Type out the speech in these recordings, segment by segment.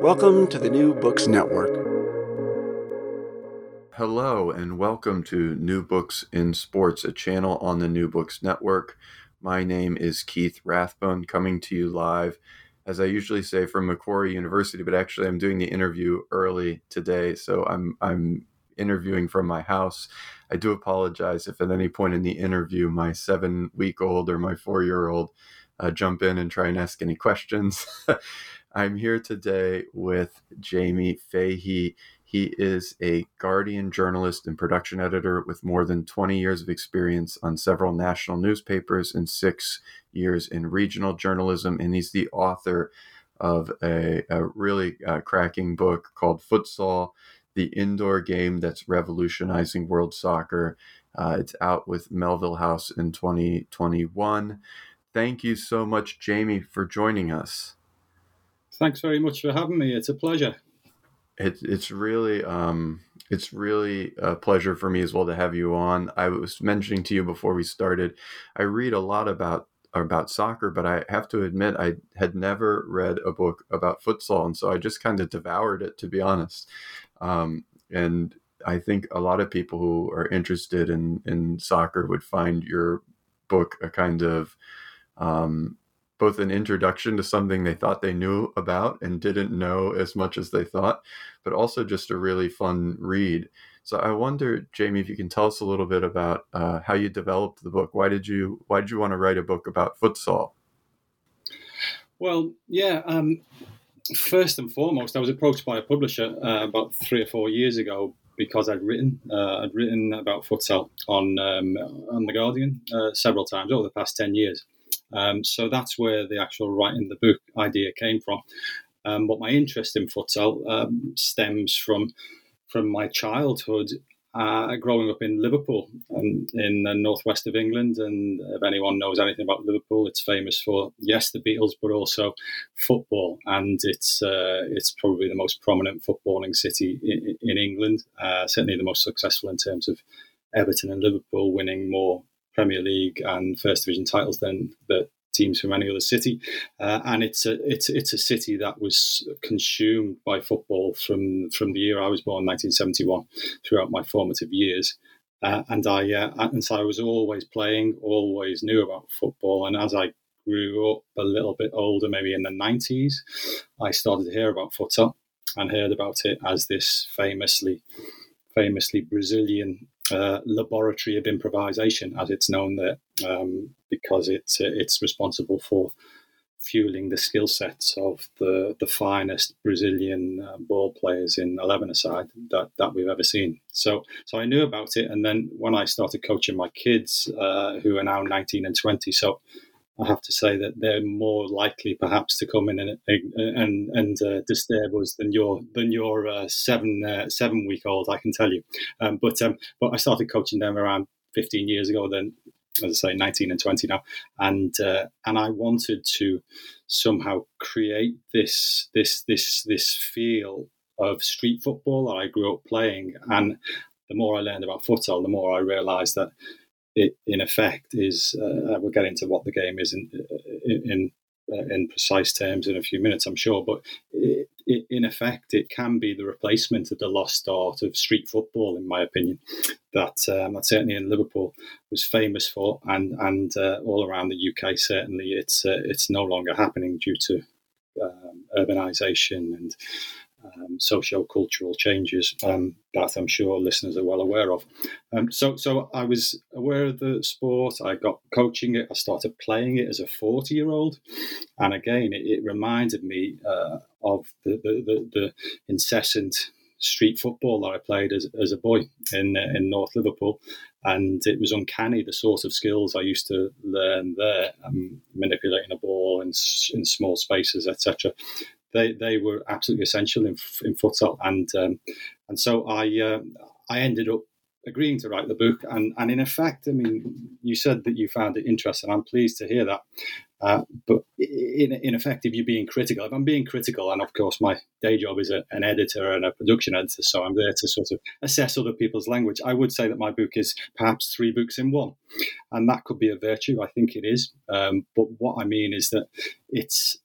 Welcome to the New Books Network. Hello, and welcome to New Books in Sports, a channel on the New Books Network. My name is Keith Rathbone, coming to you live, as I usually say, from Macquarie University, but actually I'm doing the interview early today, so I'm I'm interviewing from my house. I do apologize if at any point in the interview my seven week old or my four year old uh, jump in and try and ask any questions. I'm here today with Jamie Fahey. He is a Guardian journalist and production editor with more than 20 years of experience on several national newspapers and six years in regional journalism. And he's the author of a, a really uh, cracking book called Futsal The Indoor Game That's Revolutionizing World Soccer. Uh, it's out with Melville House in 2021. Thank you so much, Jamie, for joining us. Thanks very much for having me. It's a pleasure. It's it's really um, it's really a pleasure for me as well to have you on. I was mentioning to you before we started, I read a lot about about soccer, but I have to admit I had never read a book about futsal, and so I just kind of devoured it to be honest. Um, and I think a lot of people who are interested in in soccer would find your book a kind of um, both an introduction to something they thought they knew about and didn't know as much as they thought, but also just a really fun read. So I wonder, Jamie, if you can tell us a little bit about uh, how you developed the book. Why did you Why did you want to write a book about futsal? Well, yeah. Um, first and foremost, I was approached by a publisher uh, about three or four years ago because I'd written uh, I'd written about futsal on um, on the Guardian uh, several times over the past ten years. Um, so that's where the actual writing the book idea came from. Um, but my interest in futsal um, stems from from my childhood, uh, growing up in Liverpool, um, in the northwest of England. And if anyone knows anything about Liverpool, it's famous for yes, the Beatles, but also football. And it's uh, it's probably the most prominent footballing city in, in England. Uh, certainly the most successful in terms of Everton and Liverpool winning more Premier League and First Division titles than the teams from any other city. Uh, and it's a it's it's a city that was consumed by football from from the year I was born, 1971, throughout my formative years. Uh, and I uh, and so I was always playing, always knew about football. And as I grew up a little bit older, maybe in the 90s, I started to hear about futsal and heard about it as this famously famously Brazilian uh, laboratory of improvisation, as it's known there, um, because it's it's responsible for fueling the skill sets of the the finest Brazilian uh, ball players in eleven aside that, that we've ever seen. So so I knew about it, and then when I started coaching my kids, uh, who are now nineteen and twenty, so I have to say that they're more likely, perhaps, to come in and and and uh, disturb us than your than your uh, seven uh, seven week old. I can tell you. Um, but um, but I started coaching them around 15 years ago. Then as I say, 19 and 20 now, and uh, and I wanted to somehow create this this this this feel of street football that I grew up playing, and the more I learned about futsal, the more I realised that it, in effect, is uh, we'll get into what the game is in in, in uh, precise terms in a few minutes, I'm sure. But it, it, in effect, it can be the replacement of the lost art of street football, in my opinion. That um, that certainly in Liverpool was famous for, and and uh, all around the UK, certainly it's uh, it's no longer happening due to um, urbanisation and um, socio-cultural changes um, that I'm sure listeners are well aware of. Um, so, so I was aware of the sport. I got coaching it. I started playing it as a 40-year-old, and again, it, it reminded me uh, of the, the, the, the, incessant street football that I played as, as a boy in uh, in North Liverpool. And it was uncanny the sort of skills I used to learn there, um, manipulating a ball in, in small spaces, etc they they were absolutely essential in in futsal, and um, and so I uh, I ended up agreeing to write the book, and and in effect, I mean, you said that you found it interesting. I'm pleased to hear that. Uh, but in, in effect, if you're being critical, if I'm being critical, and of course my day job is a, an editor and a production editor, so I'm there to sort of assess other people's language, I would say that my book is perhaps three books in one. And that could be a virtue, I think it is. Um, but what I mean is that it's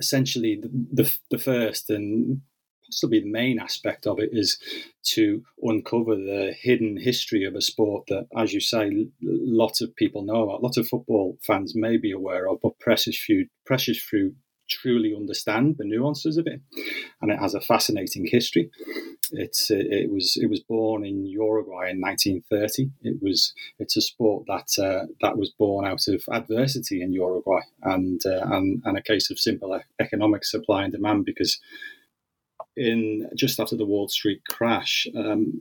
essentially the, the, the first and possibly the main aspect of it is to uncover the hidden history of a sport that, as you say, lots of people know about, lots of football fans may be aware of, but precious few, precious few truly understand the nuances of it, and it has a fascinating history. It's it was it was born in Uruguay in 1930. It was it's a sport that uh, that was born out of adversity in Uruguay and uh, and and a case of simple economic supply and demand because in just after the Wall Street crash. Um,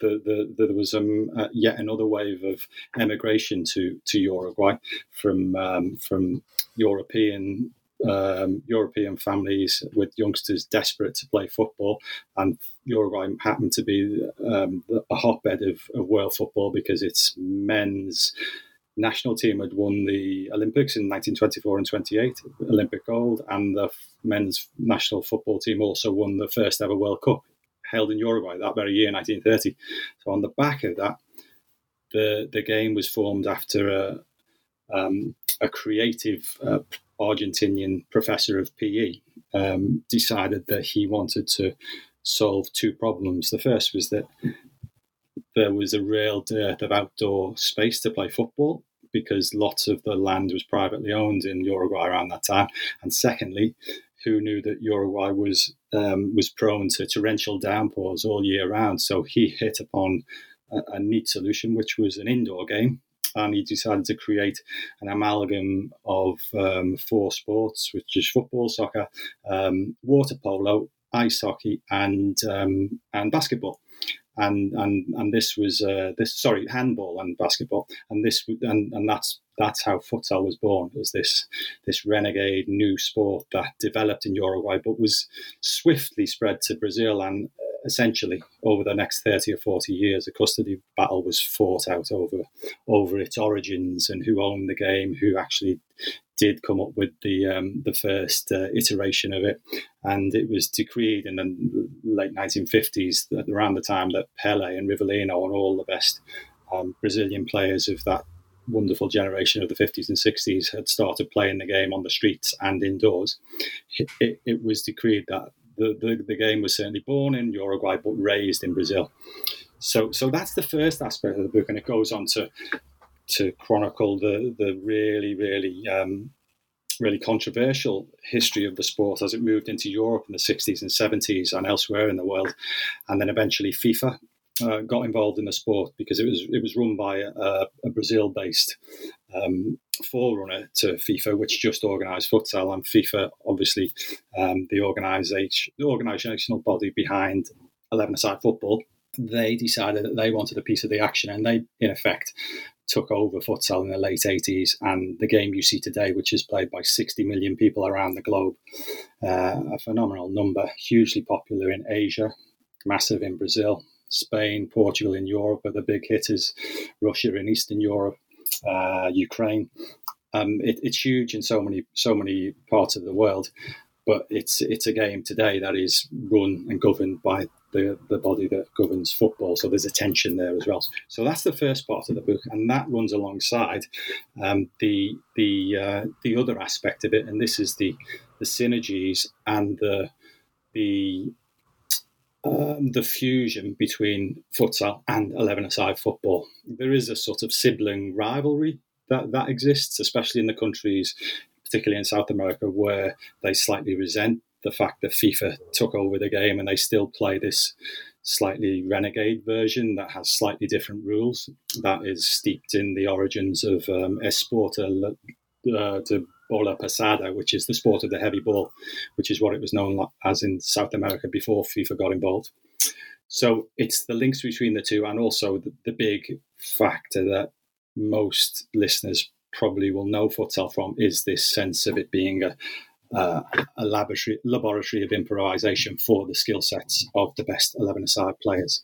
the, the, the, there was um, uh, yet another wave of emigration to, to Uruguay from um, from European um, European families with youngsters desperate to play football, and Uruguay happened to be um, a hotbed of, of, world football because its men's national team had won the Olympics in 1924 and 28, Olympic gold, and the men's national football team also won the first ever World Cup held in Uruguay that very year, 1930. So on the back of that, the the game was formed after a um, a creative uh, Argentinian professor of PE um, decided that he wanted to solve two problems. The first was that there was a real dearth of outdoor space to play football because lots of the land was privately owned in Uruguay around that time. And secondly, who knew that Uruguay was um, was prone to torrential downpours all year round? So he hit upon a, a neat solution, which was an indoor game and he decided to create an amalgam of um, four sports, which is football, soccer, um, water polo, ice hockey, and um, and basketball. And and and this was uh, this sorry handball and basketball, and this and and that's that's how futsal was born as this this renegade new sport that developed in Uruguay, but was swiftly spread to Brazil and essentially over the next 30 or 40 years a custody battle was fought out over over its origins and who owned the game who actually did come up with the um, the first uh, iteration of it. And it was decreed in the late 1950s that around the time that Pele and Rivellino and all the best um, Brazilian players of that wonderful generation of the 50s and 60s had started playing the game on the streets and indoors, it, it, it was decreed that the, the, the game was certainly born in Uruguay but raised in Brazil. So so that's the first aspect of the book, and it goes on to to chronicle the the really really um, really controversial history of the sport as it moved into Europe in the 60s and 70s and elsewhere in the world, and then eventually FIFA uh, got involved in the sport because it was it was run by a, a Brazil-based um, forerunner to FIFA, which just organised futsal, and FIFA, obviously, um, the organisation, the organisational body behind eleven-a-side football, they decided that they wanted a piece of the action, and they, in effect, took over futsal in the late 80s and the game you see today, which is played by 60 million people around the globe. Uh, a phenomenal number, hugely popular in Asia, massive in Brazil, Spain, Portugal in Europe are the big hitters, Russia in Eastern Europe, uh, Ukraine. Um, it, it's huge in so many so many parts of the world, but it's it's a game today that is run and governed by the, the body that governs football. So there's a tension there as well. So that's the first part of the book, and that runs alongside um, the the uh, the other aspect of it, and this is the the synergies and the the um, the fusion between futsal and 11 aside football. There is a sort of sibling rivalry that, that exists, especially in the countries, particularly in South America, where they slightly resent the fact that FIFA took over the game and they still play this slightly renegade version that has slightly different rules that is steeped in the origins of um, Esporte uh, de bola pesada, which is the sport of the heavy ball, which is what it was known as in South America before FIFA got involved. So it's the links between the two, and also the, the big factor that most listeners probably will know futsal from is this sense of it being a, uh, a laboratory, laboratory of improvisation for the skill sets of the best 11 aside players.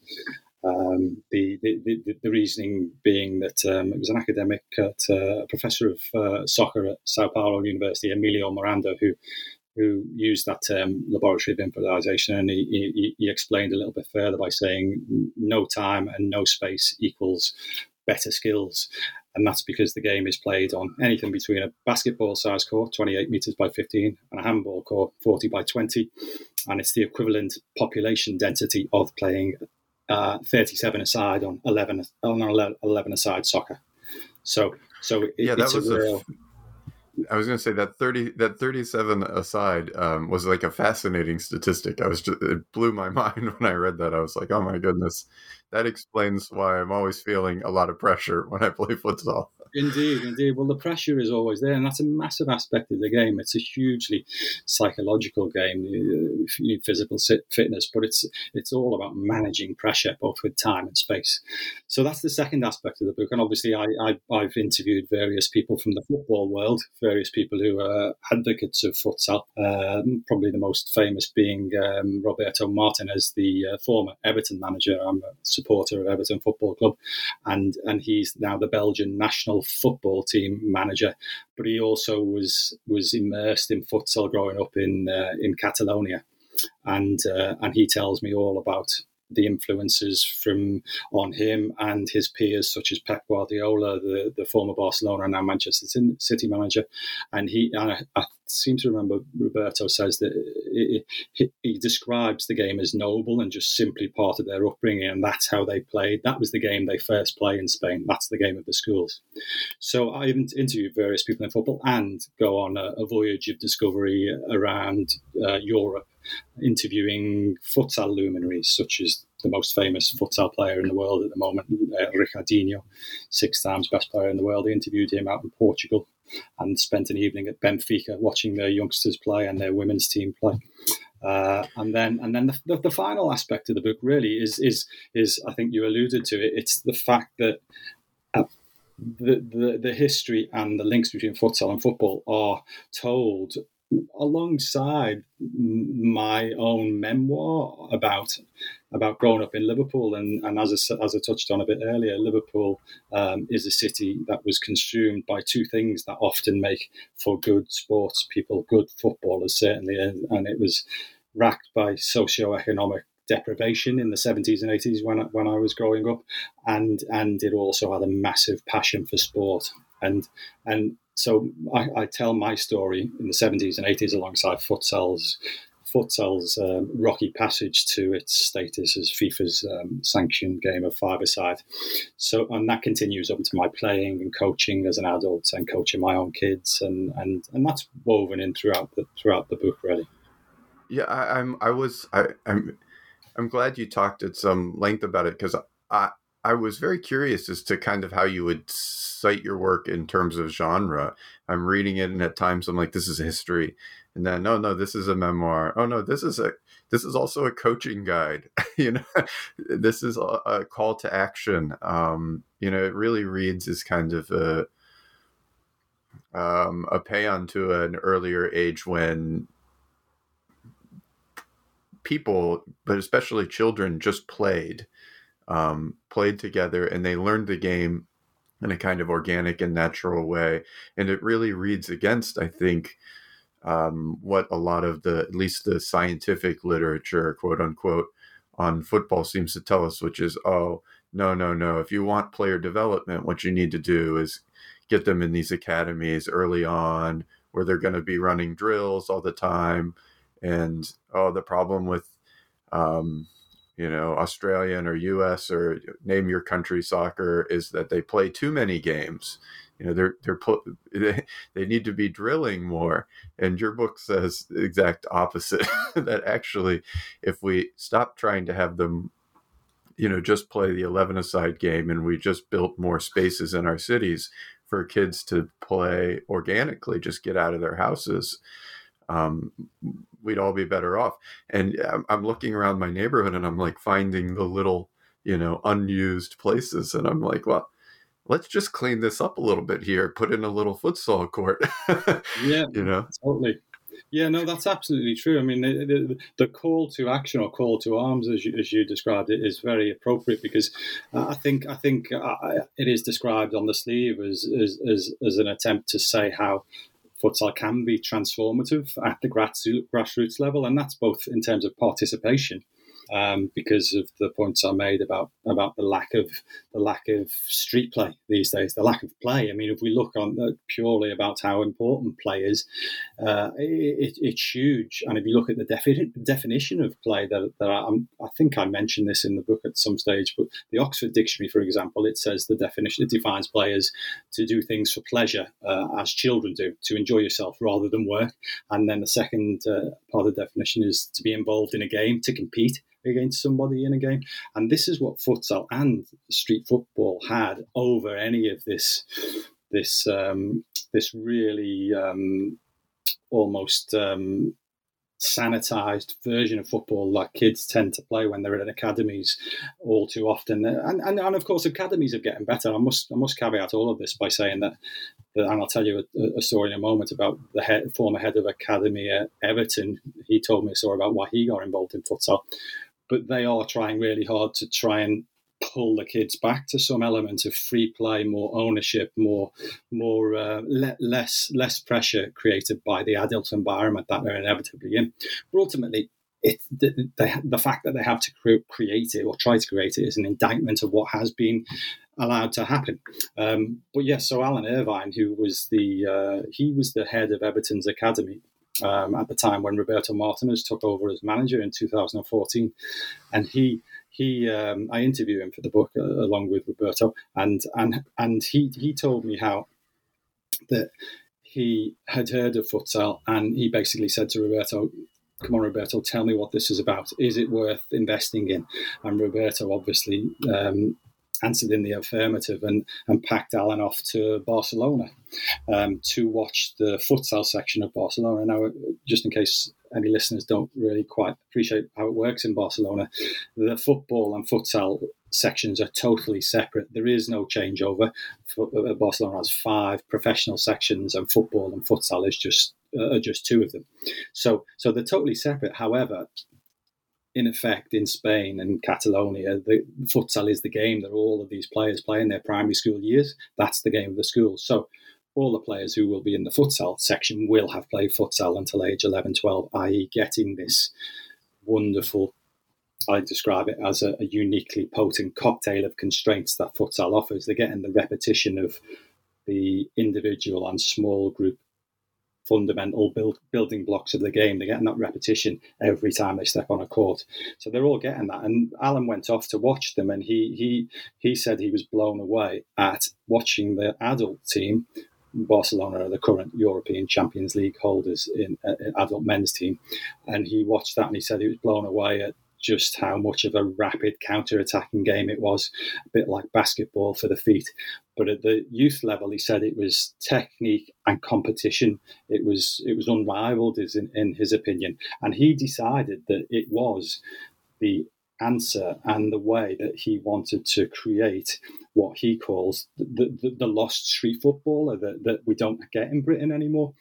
Um, the, the, the, the, reasoning being that um, it was an academic at, uh, a professor of uh, soccer at Sao Paulo University, Emilio Miranda, who who used that term laboratory of improvisation, and he, he, he explained a little bit further by saying no time and no space equals better skills. And that's because the game is played on anything between a basketball size court, 28 metres by 15, and a handball court, 40 by 20. And it's the equivalent population density of playing uh, 37 aside on 11 on 11 aside soccer. So, so it, yeah, that was a real. A, I was going to say that 30 that 37 aside um, was like a fascinating statistic. I was just it blew my mind when I read that. I was like, oh my goodness, that explains why I'm always feeling a lot of pressure when I play futsal. Indeed, indeed. Well, the pressure is always there, and that's a massive aspect of the game. It's a hugely psychological game. You need physical fitness, but it's it's all about managing pressure, both with time and space. So that's the second aspect of the book. And obviously, I, I have interviewed various people from the football world, various people who are advocates of futsal. Um, probably the most famous being um, Roberto Martinez, the uh, former Everton manager. I'm a supporter of Everton Football Club, and and he's now the Belgian national football team manager, but he also was was immersed in futsal growing up in uh, in Catalonia, and uh, and he tells me all about the influences from on him and his peers, such as Pep Guardiola, the, the former Barcelona and now Manchester City manager. And he, and I, I seem to remember Roberto says that he describes the game as noble and just simply part of their upbringing, and that's how they played. That was the game they first play in Spain. That's the game of the schools. So I even interviewed various people in football and go on a, a voyage of discovery around uh, Europe interviewing futsal luminaries such as the most famous futsal player in the world at the moment, uh, Ricardinho, six times best player in the world. They interviewed him out in Portugal and spent an evening at Benfica watching their youngsters play and their women's team play. Uh, and then, and then the, the, the, final aspect of the book really is is is I think you alluded to it. It's the fact that uh, the, the the history and the links between futsal and football are told alongside my own memoir about about growing up in Liverpool, and, and as I, as I touched on a bit earlier, Liverpool um, is a city that was consumed by two things that often make for good sports people, good footballers certainly, and, and it was racked by socio-economic deprivation in the 70s and 80s when when I was growing up, and and it also had a massive passion for sport, and and so I, I, tell my story in the 70s and 80s alongside futsal's futsal's um, rocky passage to its status as FIFA's um, sanctioned game of five-a-side. So, and that continues up to my playing and coaching as an adult and coaching my own kids, and and and that's woven in throughout the throughout the book, really. Yeah, I, am I was. I, I'm. I'm glad you talked at some length about it because I I was very curious as to kind of how you would cite your work in terms of genre. I'm reading it, and at times I'm like, "This is history," and then, "No, no, this is a memoir." Oh no, this is a this is also a coaching guide. you know, this is a, a, call to action. Um, you know, it really reads as kind of a um, a pay on to an earlier age when people, but especially children, just played um, played together and they learned the game in a kind of organic and natural way. And it really reads against, I think, um, what a lot of the, at least the scientific literature, quote unquote, on football seems to tell us, which is, oh, no, no, no. If you want player development, what you need to do is get them in these academies early on where they're going to be running drills all the time. And, oh, the problem with, um, you know, Australian or US or name your country soccer is that they play too many games. You know, they're they're they need to be drilling more. And your book says the exact opposite. that actually, if we stop trying to have them, you know, just play the eleven aside game, and we just built more spaces in our cities for kids to play organically, just get out of their houses. Um, we'd all be better off. And I'm looking around my neighborhood and I'm like finding the little, you know, unused places. And I'm like, well, let's just clean this up a little bit here, put in a little futsal court. yeah, you know, totally. Yeah, no, that's absolutely true. I mean, the, the, the, call to action or call to arms, as you, as you described it, is very appropriate because I think I think uh, it is described on the sleeve as, as as, as an attempt to say how futsal can be transformative at the grassroots level, and that's both in terms of participation um, because of the points I made about about the lack of the lack of street play these days, the lack of play. I mean, if we look on uh, purely about how important play is, uh, it, it's huge. And if you look at the defi- definition of play, that, that I, I, think I mentioned this in the book at some stage, but the Oxford Dictionary, for example, it says the definition it defines play as to do things for pleasure, uh, as children do, to enjoy yourself rather than work. And then the second uh, part of the definition is to be involved in a game, to compete against somebody in a game. And this is what futsal and street football had over any of this this um, this really um, almost um, sanitized version of football that kids tend to play when they're in academies all too often. And, and, and of course academies are getting better. I must i must caveat all of this by saying that, and i'll tell you a, a, story in a moment about the head, former head of academy at everton. He told me a story about why he got involved in futsal but they are trying really hard to try and pull the kids back to some element of free play, more ownership, more more uh, le- less less pressure created by the adult environment that they're inevitably in. But ultimately, it, the, the, the fact that they have to create it or try to create it is an indictment of what has been allowed to happen. Um, but yes, so Alan Irvine, who was the uh, he was the head of Everton's academy um, at the time when Roberto Martinez took over as manager in 2014, and he he um, I interviewed him for the book uh, along with Roberto, and and and he he told me how that he had heard of futsal, and he basically said to Roberto. Come on, Roberto, tell me what this is about. Is it worth investing in? And Roberto obviously um, answered in the affirmative and, and packed Alan off to Barcelona um, to watch the futsal section of Barcelona. Now, just in case any listeners don't really quite appreciate how it works in Barcelona, the football and futsal sections are totally separate. There is no changeover. Uh, Barcelona has five professional sections, and football and futsal is just uh, are just two of them. So, so they're totally separate. However, in effect, in Spain and Catalonia, the futsal is the game that all of these players play in their primary school years. That's the game of the school. So all the players who will be in the futsal section will have played futsal until age 11, 12, i.e., getting this wonderful, I describe it as a, a uniquely potent cocktail of constraints that futsal offers. They're getting the repetition of the individual and small group fundamental build, building blocks of the game. They're getting that repetition every time they step on a court. So they're all getting that. And Alan went off to watch them, and he he he said he was blown away at watching the adult team. Barcelona are the current European Champions League holders in, uh, adult men's team, and he watched that and he said he was blown away at just how much of a rapid counter-attacking game it was, a bit like basketball for the feet. But at the youth level, he said it was technique and competition. It was it was unrivaled, in, in his opinion, and he decided that it was the answer and the way that he wanted to create what he calls the, the, the lost street footballer that, that we don't get in Britain anymore.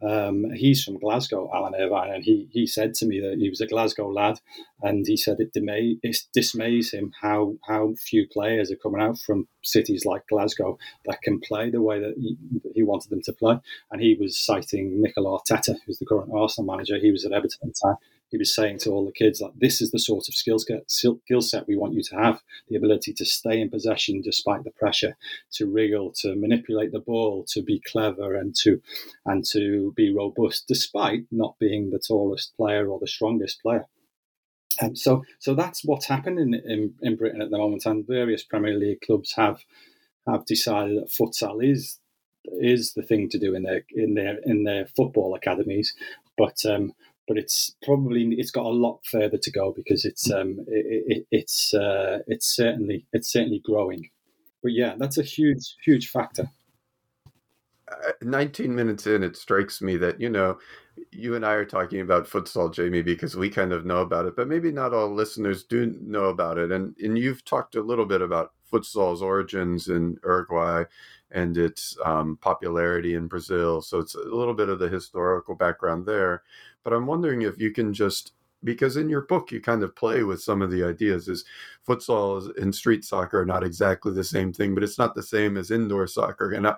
Um, he's from Glasgow, Alan Irvine, and he, he said to me that he was a Glasgow lad, and he said it, dismay, it dismays him how, how few players are coming out from cities like Glasgow that can play the way that he, he wanted them to play. And he was citing Mikel Arteta, who's the current Arsenal manager. He was at Everton at the time he was saying to all the kids like this is the sort of skill set, skill set we want you to have the ability to stay in possession despite the pressure to wriggle to manipulate the ball to be clever and to and to be robust despite not being the tallest player or the strongest player. Um, so so that's what's happening in, in Britain at the moment and various Premier League clubs have have decided that futsal is is the thing to do in their in their in their football academies. But um, but it's probably it's got a lot further to go because it's um, it, it, it's uh, it's certainly it's certainly growing. But yeah, that's a huge huge factor. Uh, 19 minutes in, it strikes me that you know you and I are talking about futsal, Jamie, because we kind of know about it, but maybe not all listeners do know about it. And and you've talked a little bit about futsal's origins in Uruguay and its um, popularity in Brazil. So it's a little bit of the historical background there. But I'm wondering if you can just because in your book you kind of play with some of the ideas is futsal and street soccer are not exactly the same thing but it's not the same as indoor soccer. And I,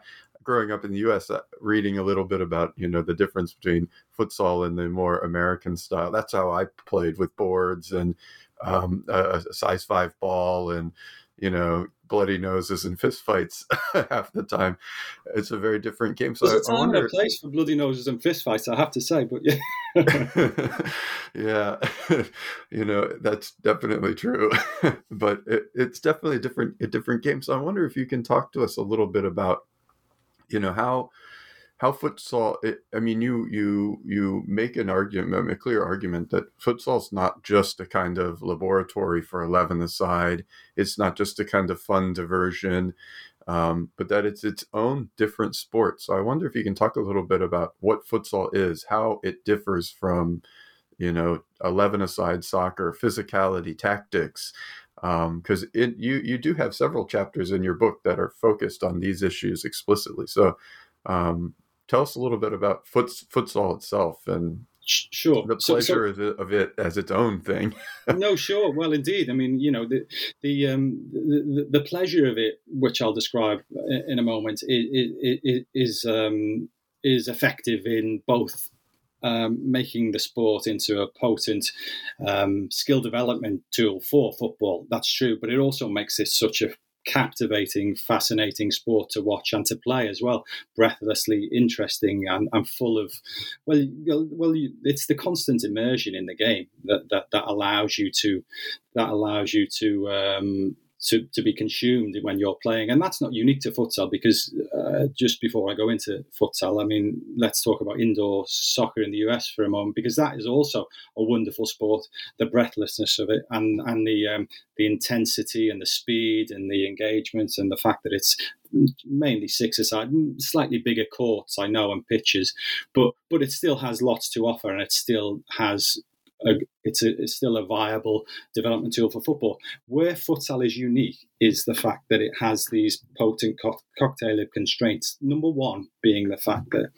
growing up in the us uh, reading a little bit about you know the difference between futsal and the more american style that's how i played with boards and um, a, a size five ball and you know bloody noses and fistfights half the time. It's a very different game. So There's a time wonder... and a place for bloody noses and fistfights, I have to say. But yeah, yeah, you know that's definitely true. but it, it's definitely a different a different game. So I wonder if you can talk to us a little bit about, you know, how how futsal it, i mean you you you make an argument a clear argument that futsal's not just a kind of laboratory for 11 aside. It's not just a kind of fun diversion um, but that it's its own different sport. So i wonder if you can talk a little bit about what futsal is how it differs from you know 11 aside soccer physicality tactics because um, it you you do have several chapters in your book that are focused on these issues explicitly. So um, tell us a little bit about foot, futsal itself and sure. the pleasure so, so, of it as its own thing. No sure. Well indeed. I mean you know the the, um, the, the pleasure of it which i'll describe in a moment is is um, is effective in both um, making the sport into a potent um, skill development tool for football. That's true, but it also makes it such a captivating, fascinating sport to watch and to play as well. Breathlessly interesting and, and full of, well, well, it's the constant immersion in the game that, that, that allows you to that allows you to um, to, to be consumed when you're playing. And that's not unique to futsal because uh, just before I go into futsal, I mean, let's talk about indoor soccer in the US for a moment because that is also a wonderful sport. The breathlessness of it and, and the, um, the intensity and the speed and the engagement and the fact that it's mainly six aside, slightly bigger courts, I know, and pitches, but but it still has lots to offer, and it still has a, it's, a, it's still a viable development tool for football. Where futsal is unique is the fact that it has these potent co- cocktail of constraints. Number one being the fact that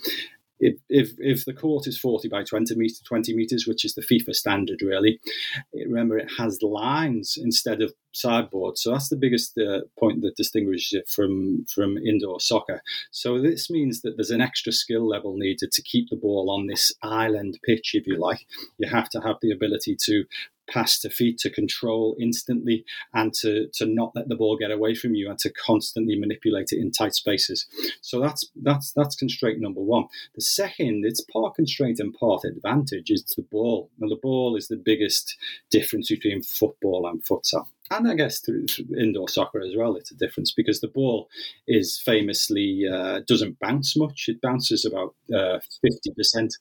if, if, if the court is 40 by 20 meters, 20 meters, which is the FIFA standard, really, remember it has lines instead of sideboards. So that's the biggest uh, point that distinguishes it from, from indoor soccer. So this means that there's an extra skill level needed to keep the ball on this island pitch, if you like. You have to have the ability to pass to feet to control instantly and to to not let the ball get away from you and to constantly manipulate it in tight spaces. So that's that's that's constraint number one. The second, it's part constraint and part advantage is the ball. Now the ball is the biggest difference between football and futsal. And I guess through, through indoor soccer as well, it's a difference because the ball is famously uh, doesn't bounce much. It bounces about uh, fifty uh, percent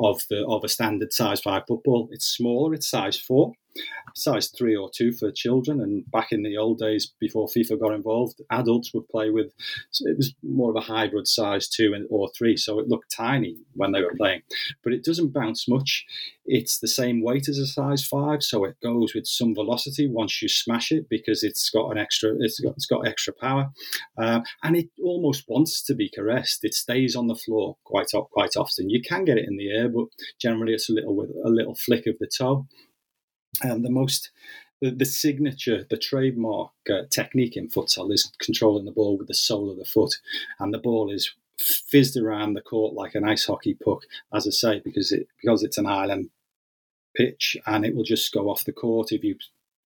of the of a standard size five football. It's smaller, it's size four, size three or two for children. And back in the old days, before FIFA got involved, adults would play with. It was more of a hybrid size two and or three, so it looked tiny when they were playing, but it doesn't bounce much. It's the same weight as a size five, so it goes with some velocity once you smash it because it's got an extra. It's got it's got extra power, uh, and it almost wants to be caressed. It stays on the floor quite quite often. You can get it in the air, but generally it's a little with a little flick of the toe. And um, the most the, the, signature, the trademark uh, technique in futsal is controlling the ball with the sole of the foot, and the ball is fizzed around the court like an ice hockey puck, as I say, because it because it's an island pitch and it will just go off the court if you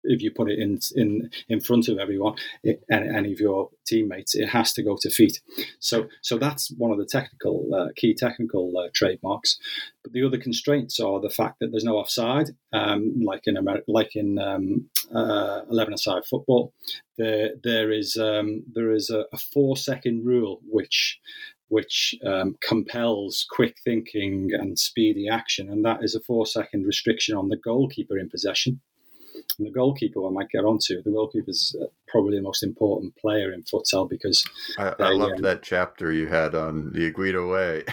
if you put it in in in front of everyone, it, any of your teammates, it has to go to feet. So so that's one of the technical uh, key technical uh, trademarks. But the other constraints are the fact that there's no offside, um, like in America, like in um, uh, eleven-a-side football. There there is um, there is a, a four second rule which which um, compels quick thinking and speedy action, and that is a four second restriction on the goalkeeper in possession. And the goalkeeper, I might get onto, the goalkeeper is uh, probably the most important player in futsal because I, they, I loved um, that chapter you had on the Higuita way.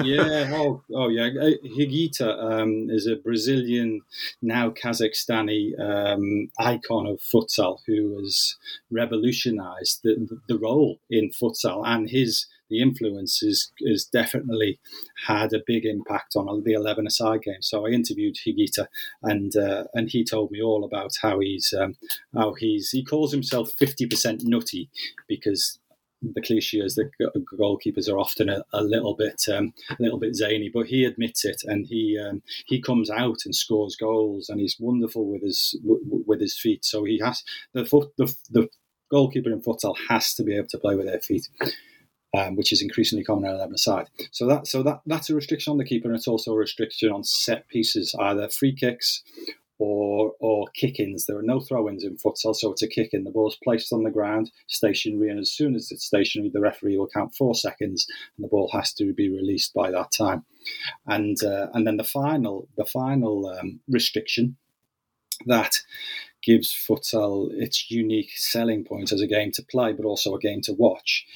yeah, oh, oh yeah, uh, Higuita um, is a Brazilian, now Kazakhstani um, icon of futsal who has revolutionised the, the role in futsal, and his the influence is, is definitely had a big impact on the 11 aside game. So I interviewed Higuita and uh, and he told me all about how he's um, how he's he calls himself 50% nutty because the cliche is that goalkeepers are often a, a little bit um, a little bit zany, but he admits it, and he um, he comes out and scores goals, and he's wonderful with his w- with his feet. So he has the foot the, the goalkeeper in futsal has to be able to play with their feet um, which is increasingly common on 11 side. So that so that that's a restriction on the keeper, and it's also a restriction on set pieces, either free kicks or or kick-ins. There are no throw-ins in futsal, so it's a kick-in. The ball's placed on the ground, stationary, and as soon as it's stationary, the referee will count four seconds, and the ball has to be released by that time. And uh, and then the final the final um, restriction that gives futsal its unique selling point as a game to play, but also a game to watch,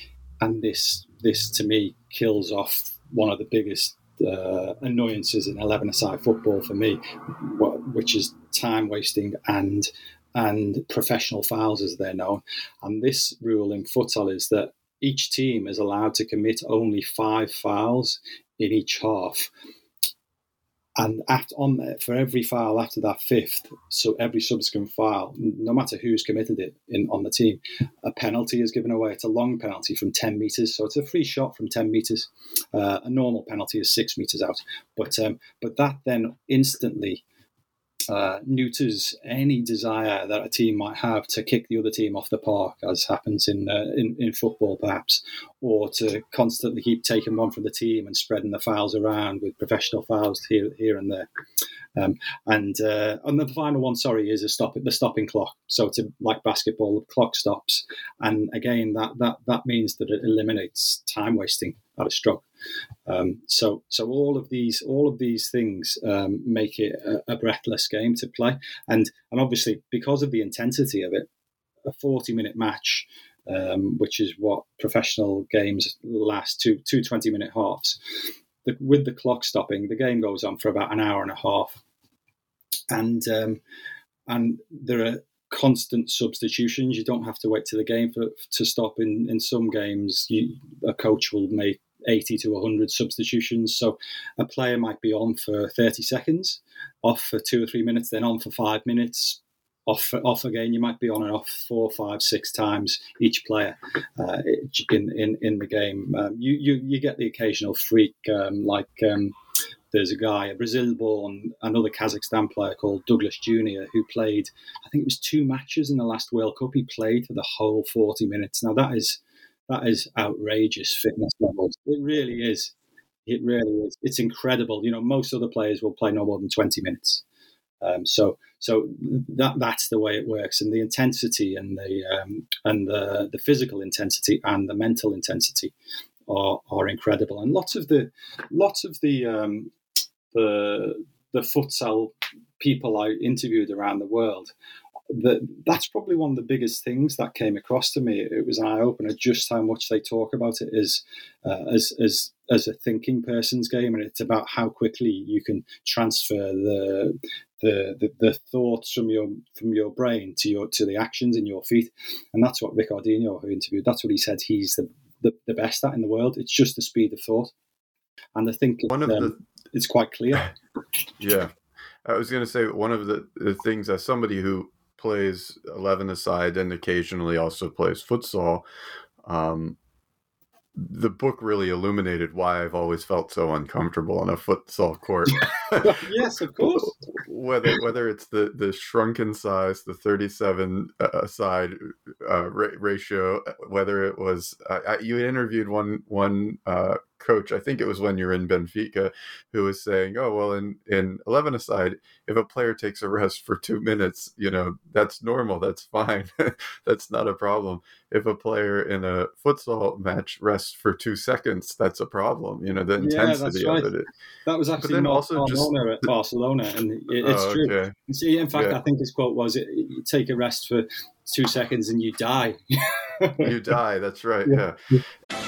and this this to me kills off one of the biggest uh, annoyances in 11 aside football for me, which is time wasting and and professional fouls as they're known. And this rule in futsal is that each team is allowed to commit only five fouls in each half and on for every file after that fifth, so every subsequent file, no matter who's committed it in on the team, a penalty is given away. It's a long penalty from ten meters, so it's a free shot from ten meters. Uh, a normal penalty is six meters out, but um, but that then instantly uh, neuters any desire that a team might have to kick the other team off the park, as happens in, uh, in, in football, perhaps, or to constantly keep taking one from the team and spreading the fouls around with professional fouls here here and there. Um, and uh, and the final one, sorry, is a stop the stopping clock. So to like basketball, the clock stops, and again that that that means that it eliminates time wasting at a stroke. Um, so, so all of these, all of these things um, make it a, a, breathless game to play, and and obviously because of the intensity of it, a forty-minute match, um, which is what professional games last two two 20-minute halves. The, with the clock stopping, the game goes on for about an hour and a half, and um, and there are constant substitutions. You don't have to wait to the game for to stop. In in some games, you, a coach will make 80 to 100 substitutions. So a player might be on for 30 seconds, off for two or three minutes, then on for five minutes, off off again. You might be on and off four, five, six times each player uh, in, in in the game. Um, you, you you get the occasional freak um, like. Um, there's a guy, a Brazil-born, another Kazakhstan player called Douglas Junior, who played. I think it was two matches in the last World Cup. He played for the whole 40 minutes. Now that is that is outrageous fitness levels. It really is. It really is. It's incredible. You know, most other players will play no more than 20 minutes. Um, so, so that that's the way it works, and the intensity and the um, and the the physical intensity and the mental intensity are are incredible. And lots of the lots of the um, the the futsal people I interviewed around the world, that that's probably one of the biggest things that came across to me. It was an eye opener just how much they talk about it as uh, as as as a thinking person's game, and it's about how quickly you can transfer the, the the, the thoughts from your from your brain to your to the actions in your feet, and that's what Ricardinho, who interviewed, that's what he said he's the, the, the best at in the world. It's just the speed of thought, and I think one of um, the it's quite clear. Yeah, I was going to say one of the, the things as somebody who plays 11 aside and occasionally also plays futsal um, the book really illuminated why I've always felt so uncomfortable on a futsal court. yes, of course. whether whether it's the the shrunken size, the thirty seven uh, side uh, ra- ratio, whether it was uh, you interviewed one one uh, coach, I think it was when you're in Benfica, who was saying, "Oh well, in in eleven aside, if a player takes a rest for two minutes, you know that's normal, that's fine, that's not a problem. If a player in a futsal match rests for two seconds, that's a problem. You know the intensity yeah, right. of it. That was actually not also just at Barcelona, and it, it's oh, true. Okay. See, in fact, yeah. I think his quote was, "You take a rest for." two seconds and you die. you die. That's right. Yeah. yeah.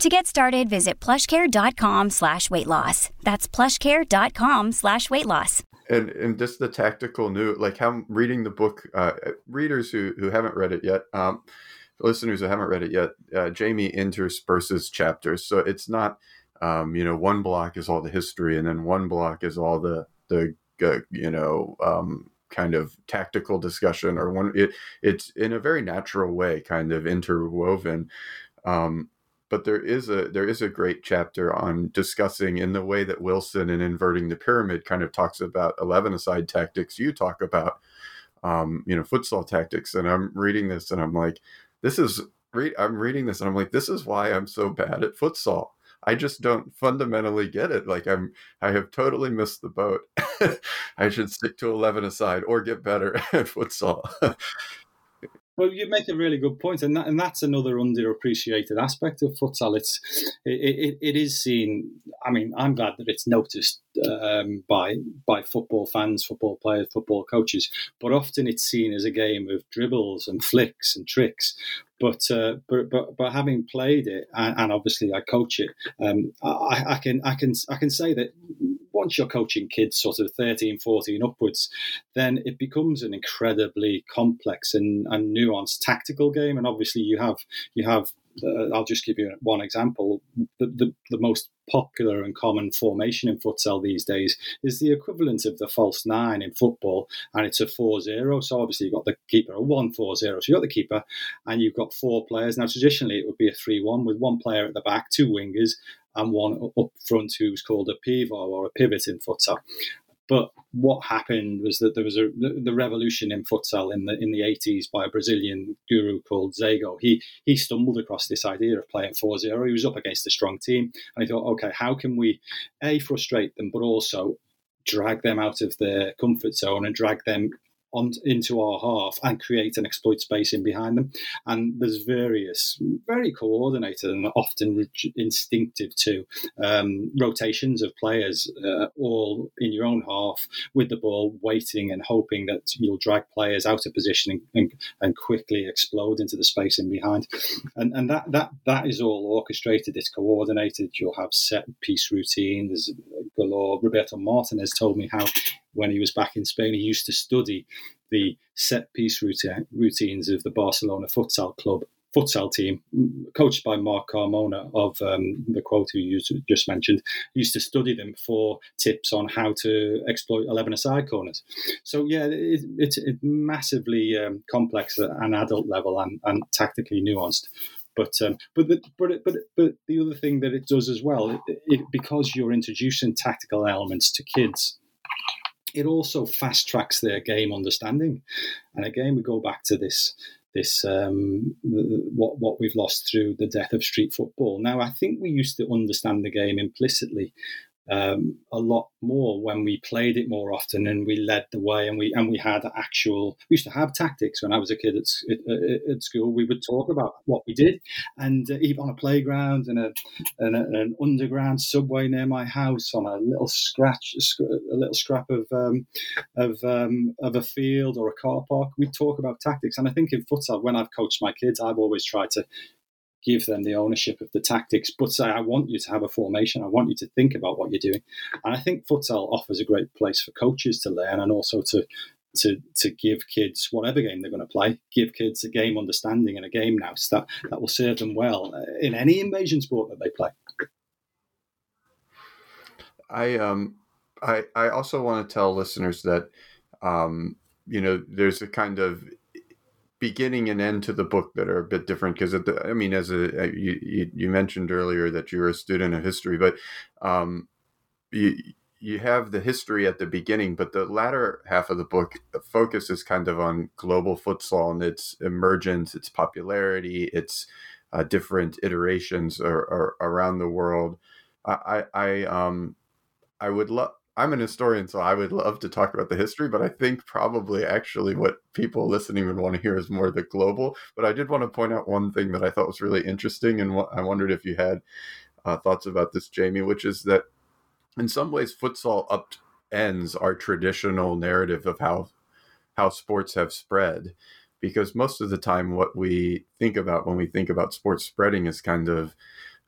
To get started, visit plushcare.com slash weight loss. That's plushcare.com slash weight loss. And and just the tactical new like how reading the book uh, readers who who haven't read it yet, um, listeners who haven't read it yet, uh, Jamie intersperses chapters. So it's not um, you know, one block is all the history and then one block is all the the uh, you know, um, kind of tactical discussion or one it, it's in a very natural way kind of interwoven um, but there is a there is a great chapter on discussing in the way that Wilson and inverting the pyramid kind of talks about eleven aside tactics. You talk about um, you know futsal tactics, and I'm reading this and I'm like, this is read. I'm reading this and I'm like, this is why I'm so bad at futsal. I just don't fundamentally get it. Like I'm, I have totally missed the boat. I should stick to eleven aside or get better at futsal. Well, you make a really good point, and that, and that's another underappreciated aspect of futsal. It's it, it, it is seen. I mean, I'm glad that it's noticed um, by by football fans, football players, football coaches, but often it's seen as a game of dribbles and flicks and tricks. But uh, but, but but having played it, and, and obviously I coach it, um, I, I can I can I can say that once you're coaching kids sort of 13, 14 upwards, then it becomes an incredibly complex and, and nuanced tactical game. And obviously you have you have uh, I'll just give you one example. The, the, the, most popular and common formation in futsal these days is the equivalent of the false nine in football, and it's a 4 0. So obviously, you've got the keeper, a 1 4 0. So you've got the keeper, and you've got four players. Now, traditionally, it would be a 3 1 with one player at the back, two wingers, and one up front who's called a pivot or a pivot in. But what happened was that there was a the revolution in futsal in the in the 80s by a Brazilian guru called Zago. He he stumbled across this idea of playing 4-0. He was up against a strong team and he thought, okay, how can we a frustrate them, but also drag them out of their comfort zone and drag them on into our half and create and exploit space in behind them. And there's various, very coordinated and often instinctive too, um, rotations of players uh, all in your own half with the ball, waiting and hoping that you'll drag players out of position and, and quickly explode into the space in behind. And, and that, that, that is all orchestrated, it's coordinated. You'll have set piece routines There's galore. Roberto Martinez told me how when he was back in Spain, he used to study the set piece routine, routines of the Barcelona futsal club futsal team, coached by Marc Carmona of um, the quote who you just mentioned, used to study them for tips on how to exploit 11 aside corners. So, yeah, it, it's, it's massively um, complex at an adult level and, and tactically nuanced. But um, but the, but but but the other thing that it does as well, it, it, because you're introducing tactical elements to kids, it also fast tracks their game understanding. And again, we go back to this this um, what what we've lost through the death of street football. Now, I think we used to understand the game implicitly um, a lot more when we played it more often and we led the way and we and we had actual we used to have tactics when I was a kid at, at, at school. We would talk about what we did and uh, even on a playground and a, and an underground subway near my house on a little scratch a little scrap of um, of um, of a field or a car park we talk about tactics. And I think in futsal when I've coached my kids I've always tried to give them the ownership of the tactics, but say, I want you to have a formation. I want you to think about what you're doing. And I think futsal offers a great place for coaches to learn and also to to to give kids whatever game they're going to play, give kids a game understanding and a game nous that that will serve them well in any invasion sport that they play. I um I I also want to tell listeners that um you know there's a kind of beginning and end to the book that are a bit different because I mean, as a uh, you, you mentioned earlier that you're a student of history, but um, you you have the history at the beginning, but the latter half of the book focuses kind of on global futsal and its emergence, its popularity, its uh, different iterations around the world. I I um I would love I'm an historian, so I would love to talk about the history, but I think probably actually what people listening would want to hear is more the global. But I did want to point out one thing that I thought was really interesting, and I wondered if you had uh, thoughts about this, Jamie, which is that in some ways, futsal upends our traditional narrative of how how sports have spread, because most of the time, what we think about when we think about sports spreading is kind of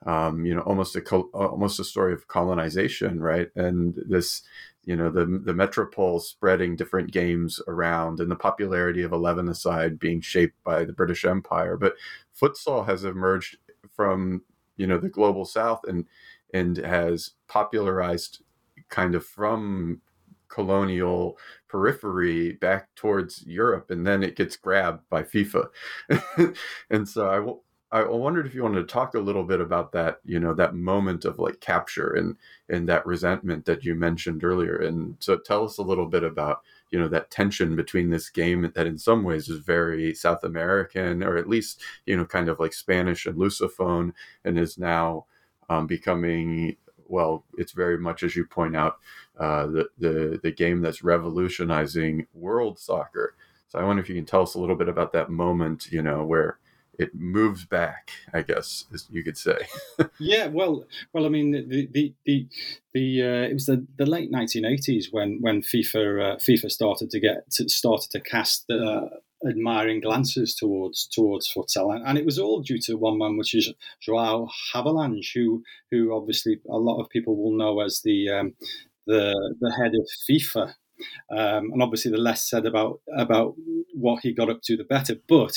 um, you know, almost a almost a story of colonization, right? And this, you know, the the metropole spreading different games around, and the popularity of eleven aside being shaped by the British Empire. But futsal has emerged from you know the global South and and has popularized kind of from colonial periphery back towards Europe, and then it gets grabbed by FIFA. and so I will I wondered if you wanted to talk a little bit about that, you know, that moment of like capture and and that resentment that you mentioned earlier. And so tell us a little bit about, you know, that tension between this game that in some ways is very South American or at least, you know, kind of like Spanish and Lusophone and is now um, becoming well, it's very much as you point out, uh, the, the the game that's revolutionizing world soccer. So I wonder if you can tell us a little bit about that moment, you know, where it moves back, I guess, as you could say. yeah, well, well, I mean, the the the, the uh, it was the, the late 1980s when when FIFA uh, FIFA started to get to, started to cast uh, admiring glances towards towards futsal, and, and, it was all due to one man, which is Joao Havelange, who who obviously a lot of people will know as the um, the the head of FIFA. Um, and obviously, the less said about about what he got up to, the better. But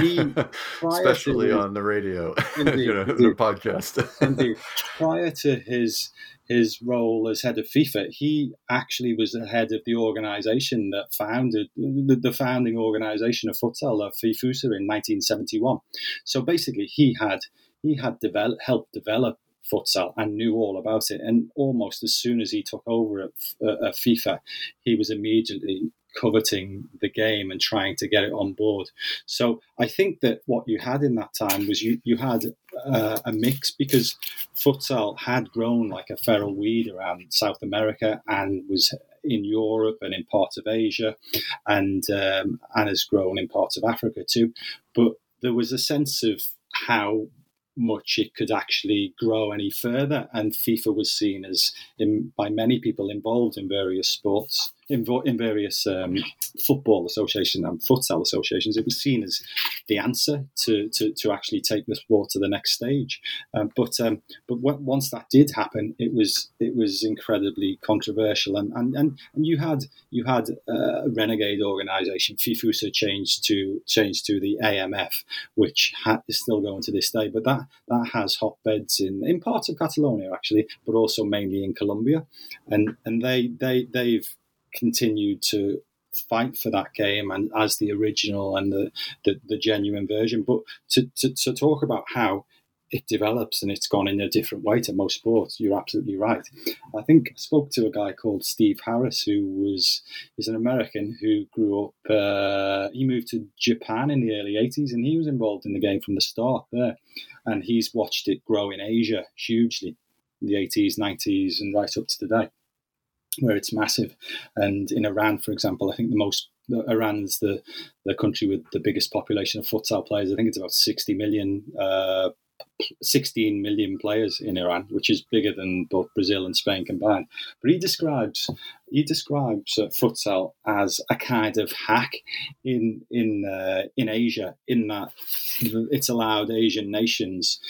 he especially on the radio, indeed, you know, the podcast. indeed, prior to his his role as head of FIFA, he actually was the head of the organisation that founded the, the founding organisation of futsal, of FIFUSA, in 1971. So basically, he had he had develop, helped develop futsal and knew all about it. And almost as soon as he took over at, at FIFA, he was immediately coveting the game and trying to get it on board. So I think that what you had in that time was you you had uh, a mix because futsal had grown like a feral weed around South America and was in Europe and in parts of Asia, and um, and has grown in parts of Africa too. But there was a sense of how much it could actually grow any further. And FIFA was seen as, in, by many people involved in various sports, in, in various um, football associations and futsal associations, it was seen as the answer to, to, to actually take the sport to the next stage. Um, but um, but once that did happen, it was it was incredibly controversial, and and, and, and you had you had a renegade organisation, FIFUSA, changed to changed to the AMF, which ha- is still going to this day. But that that has hotbeds in in parts of Catalonia actually, but also mainly in Colombia, and and they they they've continued to fight for that game and as the original and the, the, the genuine version. But to, to, to, talk about how it develops and it's gone in a different way to most sports, you're absolutely right. I think I spoke to a guy called Steve Harris who was is an American who grew up. Uh, he moved to Japan in the early '80s and he was involved in the game from the start there, and he's watched it grow in Asia hugely in the '80s, '90s, and right up to today where it's massive. And in Iran, for example, I think the most Iran's the the country with the biggest population of futsal players. I think it's about 60 million, uh, 16 million players in Iran, which is bigger than both Brazil and Spain combined. But he describes he describes uh, futsal as a kind of hack in in uh, in Asia, in that it's allowed Asian nations,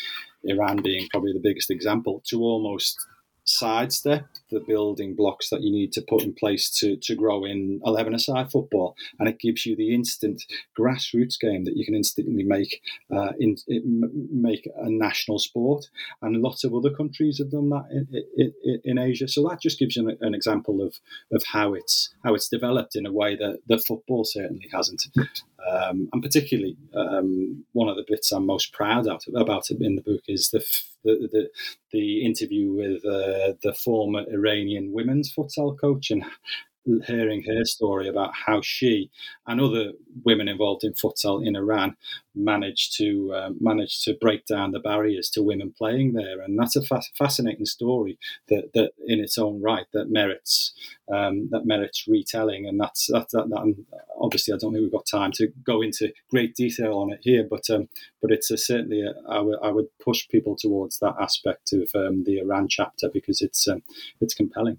Iran being probably the biggest example, to almost sidestep the building blocks that you need to put in place to, to grow in 11 aside football. And it gives you the instant grassroots game that you can instantly make uh, in, make a national sport. And lots of other countries have done that in, in, in Asia. So that just gives you an, an, example of, of how it's how it's developed in a way that, that football certainly hasn't. Um, and particularly, um, one of the bits I'm most proud of, about in the book is the the, the, the interview with uh, the former Iranian women's futsal coach and hearing her story about how she and other women involved in futsal in Iran managed to uh, manage to break down the barriers to women playing there, and that's a fa- fascinating story that, that in its own right that merits um, that merits retelling, and that's that, that, that obviously I don't think we've got time to go into great detail on it here, but um, but it's a, certainly a, I, w- I would push people towards that aspect of um, the Iran chapter because it's um, it's compelling.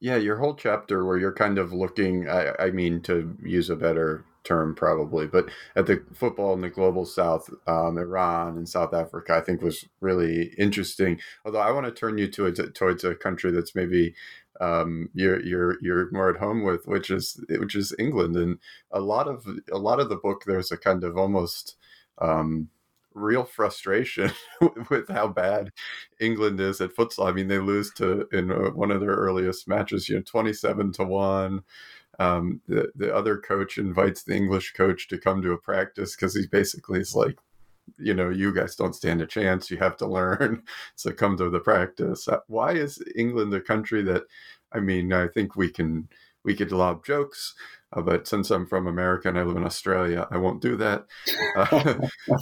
Yeah, your whole chapter where you're kind of looking, I, I, mean, to use a better term probably, but at the football in the global south, um, Iran and South Africa, I think was really interesting. Although I want to turn you to a, towards a country that's maybe um, you're you're you're more at home with, which is which is England, and a lot of a lot of the book there's a kind of almost um, real frustration with how bad England is at futsal. I mean, they lose to in uh, one of their earliest matches, you know, twenty-seven to one. Um, the the other coach invites the English coach to come to a practice because he basically is like, you know, you guys don't stand a chance. You have to learn, so come to the practice. Uh, why is England a country that? I mean, I think we can we could lob jokes uh, but since I'm from America and I live in Australia, I won't do that. Uh,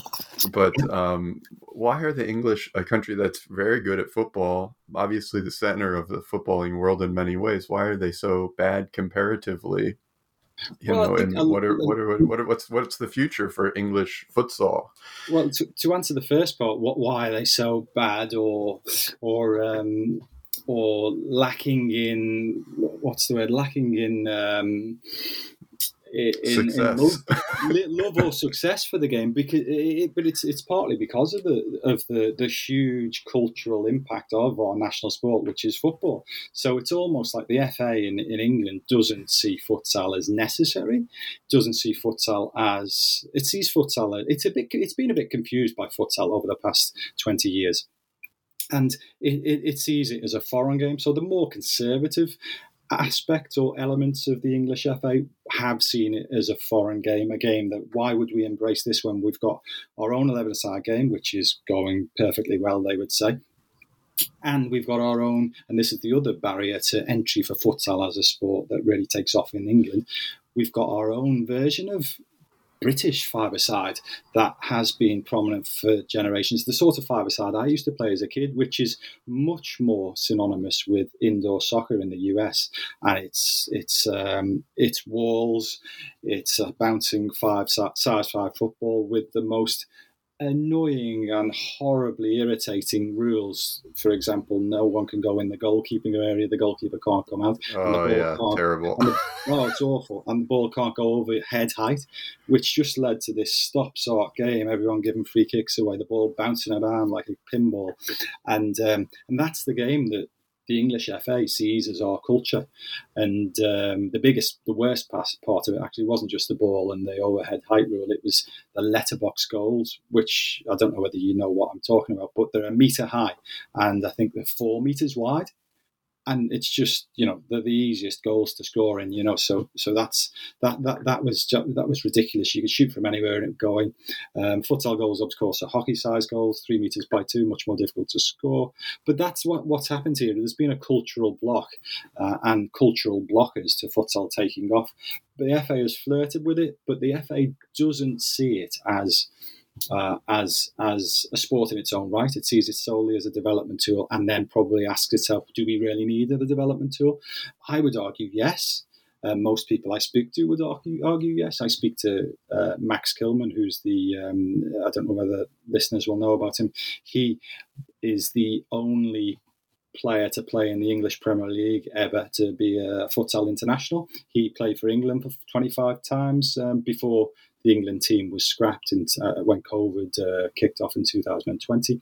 but um, why are the English a country that's very good at football, obviously the center of the footballing world in many ways? Why are they so bad comparatively? You well, know, and what are, what are what are what's what's the future for English futsal? Well, to, to answer the first part, what why are they so bad, or or um, or lacking in what's the word lacking in um, in, in love, love, or success for the game because it, but it's it's partly because of the of the the huge cultural impact of our national sport which is football. So it's almost like the FA in, in England doesn't see futsal as necessary doesn't see futsal as it sees futsal it's a bit it's been a bit confused by futsal over the past 20 years and it, it, it, sees it as a foreign game. So the more conservative aspects or elements of the English FA have seen it as a foreign game, a game that why would we embrace this when we've got our own 11 side game, which is going perfectly well, they would say. And we've got our own, and this is the other barrier to entry for futsal as a sport that really takes off in England. We've got our own version of British five-a-side that has been prominent for generations. The sort of five-a-side I used to play as a kid, which is much more synonymous with indoor soccer in the US, and it's it's um, it's walls, it's a bouncing five size five football with the most annoying and horribly irritating rules. For example, no one can go in the goalkeeping area; the goalkeeper can't come out. Oh yeah, terrible. The, oh, it's awful, and the ball can't go over head height, which just led to this stop-start game. Everyone giving free kicks away, the ball bouncing around like a pinball, and um, and that's the game that the English FA sees as our culture. And um, the biggest, the worst part of it actually wasn't just the ball and the overhead height rule, it was the letterbox goals, which I don't know whether you know what I'm talking about, but they're a metre high and I think they're four metres wide and it's just you know the, the easiest goals to score in you know so so that's that that that was that was ridiculous. You could shoot from anywhere and it going um, futsal goals of course are hockey size goals three meters by two much more difficult to score. But that's what what's happened here. There's been a cultural block uh, and cultural blockers to futsal taking off. The FA has flirted with it but the FA doesn't see it as uh, as as a sport in its own right. It sees it solely as a development tool, and then probably asks itself, "Do we really need a development tool?" I would argue yes. Uh, most people I speak to would argue, argue yes. I speak to uh, Max Kilman, who's the um, I don't know whether listeners will know about him. He is the only player to play in the English Premier League ever to be a futsal international. He played for England for 25 times um, before the England team was scrapped in, uh, when COVID uh, kicked off in 2020.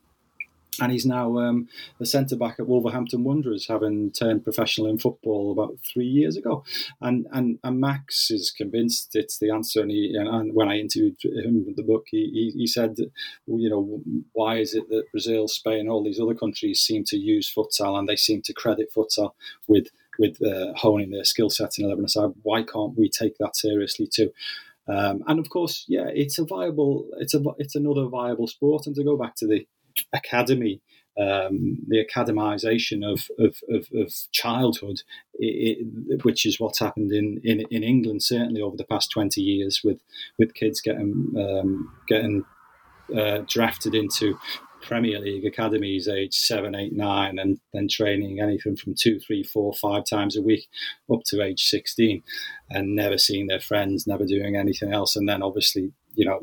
And he's now um, the centre back at Wolverhampton Wanderers, having turned professional in football about three years ago. And and, and Max is convinced it's the answer. And, he, and when I interviewed him with the book, he, he, he said, well, you know, why is it that Brazil, Spain, all these other countries seem to use futsal and they seem to credit futsal with with uh, honing their skill set in 11 aside? Why can't we take that seriously too? Um, and of course, yeah, it's a viable, it's a, it's another viable sport. And to go back to the academy, um, the academization of, of, of, of childhood, it, it, which is what's happened in, in, in England certainly over the past twenty years, with with kids getting um, getting uh, drafted into Premier League academies age seven, eight, nine, and then training anything from two, three, four, five times a week up to age 16 and never seeing their friends, never doing anything else. And then obviously, you know,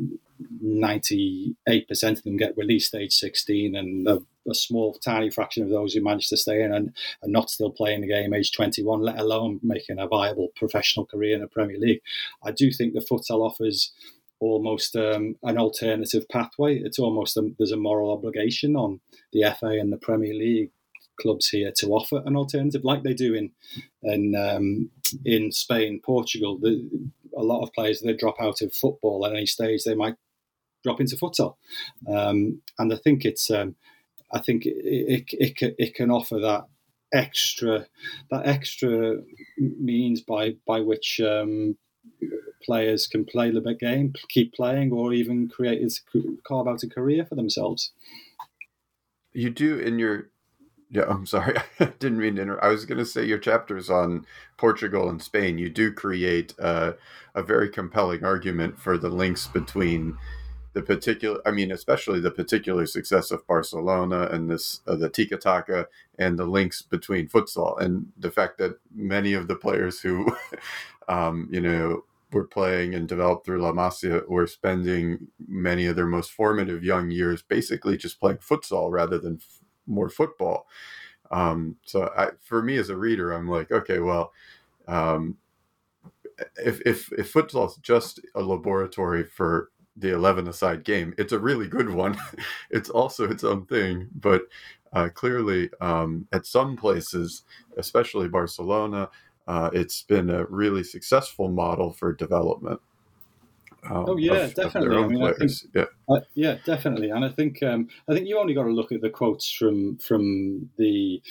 98% of them get released age 16 and a, a, small tiny fraction of those who manage to stay in and are not still playing the game age 21 let alone making a viable professional career in the premier league i do think the futsal offers almost um, an alternative pathway. It's almost a, there's a moral obligation on the FA and the Premier League clubs here to offer an alternative, like they do in in um, in Spain, Portugal. The, a lot of players they drop out of football at any stage. They might drop into futsal, um, and I think it's um, I think it, it, it, it can offer that extra that extra means by by which um, players can play the game, keep playing, or even create carve out a career for themselves. You do in your yeah, I'm sorry. I didn't mean to interrupt. I was going to say your chapters on Portugal and Spain. You do create a very compelling argument for the links between the particular. I mean, especially the particular success of Barcelona and this uh, the tiki taka and the links between futsal and the fact that many of the players who, um, you know, were playing and developed through La Masia were spending many of their most formative young years basically just playing futsal rather than f- more football. Um, so I, for me as a reader, I'm like, okay, well, um, if, if, if futsal is just a laboratory for the 11 aside game, it's a really good one. it's also its own thing, but uh, clearly um, at some places, especially Barcelona, uh, it's been a really successful model for development. Um, oh yeah, of, definitely. Of I mean, I think, yeah. Uh, yeah, definitely. And I think um, I think you only got to look at the quotes from from the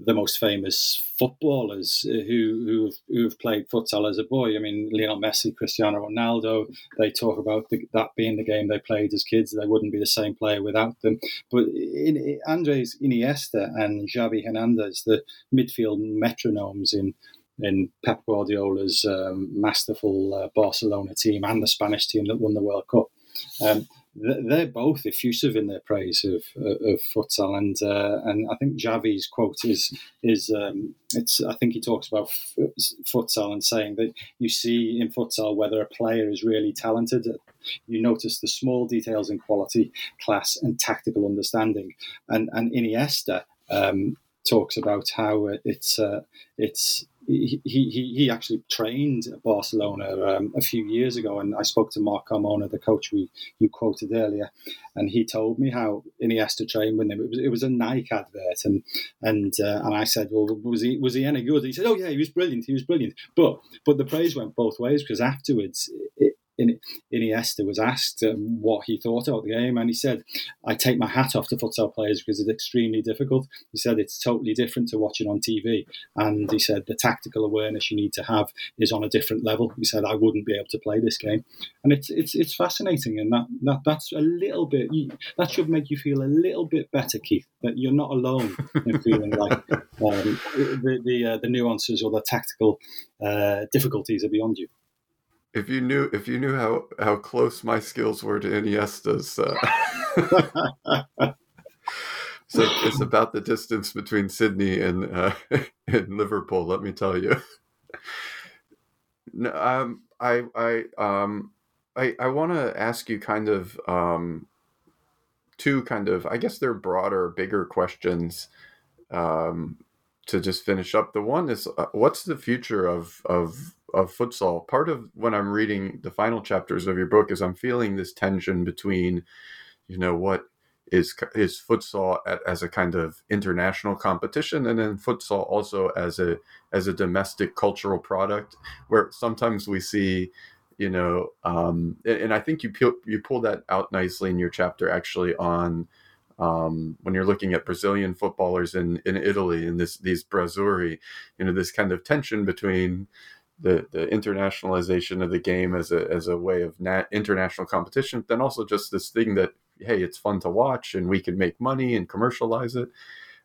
the most famous footballers who who have, who have played futsal as a boy. I mean, Lionel Messi, Cristiano Ronaldo. They talk about the, that being the game they played as kids. They wouldn't be the same player without them. But in, in Andres Iniesta and Xavi Hernandez, the midfield metronomes in in Pep Guardiola's um, masterful uh, Barcelona team and the Spanish team that won the World Cup. Um, they're both effusive in their praise of of, futsal, and uh, and I think Xavi's quote is is um, it's I think he talks about futsal and saying that you see in futsal whether a player is really talented. You notice the small details in quality, class, and tactical understanding. And and Iniesta um, talks about how it's uh, it's he, he, he actually trained at Barcelona um, a few years ago, and I spoke to Marc Carmona, the coach we you quoted earlier, and he told me how Iniesta trained with him. It was it was a Nike advert, and and uh, and I said, well, was he was he any good? he said, oh yeah, he was brilliant. He was brilliant. But but the praise went both ways because afterwards. It, Iniesta was asked um, what he thought about the game, and he said, "I take my hat off to futsal players because it's extremely difficult." He said it's totally different to watching on TV, and he said the tactical awareness you need to have is on a different level. He said, "I wouldn't be able to play this game," and it's it's it's fascinating, and that, that that's a little bit that should make you feel a little bit better, Keith, that you're not alone in feeling like um, the the, uh, the nuances or the tactical uh, difficulties are beyond you if you knew if you knew how how close my skills were to Iniesta's, uh, so it's about the distance between Sydney and uh, and Liverpool. Let me tell you. no, um, I I um, I I want to ask you kind of um, two kind of I guess they're broader, bigger questions. Um, to just finish up, the one is uh, what's the future of of of futsal. Part of when I'm reading the final chapters of your book is I'm feeling this tension between, you know, what is is futsal at, as a kind of international competition, and then futsal also as a as a domestic cultural product, where sometimes we see, you know, um, and, and I think you peel, you pull that out nicely in your chapter actually on. Um, when you're looking at Brazilian footballers in, in Italy and this these Brazzurri, you know, this kind of tension between the the internationalization of the game as a as a way of nat- international competition, then also just this thing that hey, it's fun to watch and we can make money and commercialize it.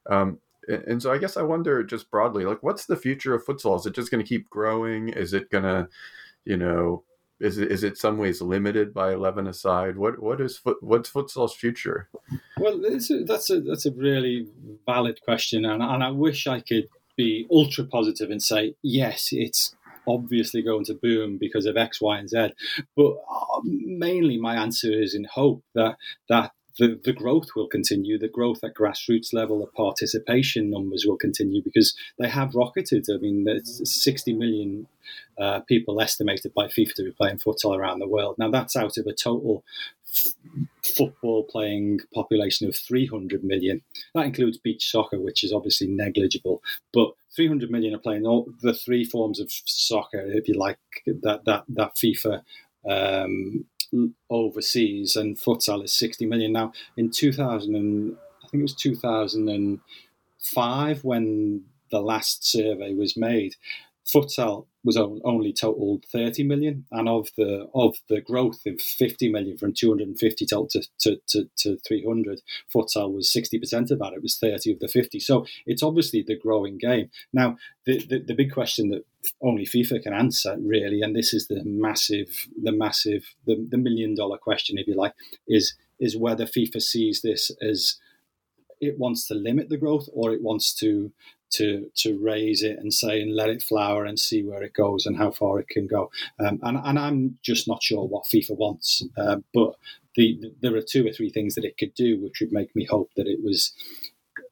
Um, and so I guess I wonder just broadly, like, what's the future of futsal? Is it just going to keep growing? Is it going to, you know, is it is it some ways limited by eleven aside? What what is what's futsal's future? Well, a, that's a that's a really valid question, and and I wish I could be ultra positive and say yes, it's obviously going to boom because of X, Y, and Z. But uh, mainly, my answer is in hope that that the, the growth will continue, the growth at grassroots level, the participation numbers will continue because they have rocketed. I mean, there's 60 million uh, people estimated by FIFA to be playing football around the world. Now, that's out of a total football playing population of 300 million. That includes beach soccer, which is obviously negligible. But 300 million are playing all the three forms of soccer, if you like, that that that FIFA um, overseas, and futsal is 60 million now. In 2000, and, I think it was 2005 when the last survey was made. Futsal was only totaled 30 million, and of the of the growth of 50 million from 250 total to, to, to, to 300, futsal was 60% of that. It was 30 of the 50. So it's obviously the growing game. Now, the, the, the big question that only FIFA can answer, really, and this is the massive, the massive, the, the million dollar question, if you like, is is whether FIFA sees this as it wants to limit the growth or it wants to to to raise it and say and let it flower and see where it goes and how far it can go. Um, and, and I'm just not sure what FIFA wants, uh, but the, the, there are two or three things that it could do, which would make me hope that it was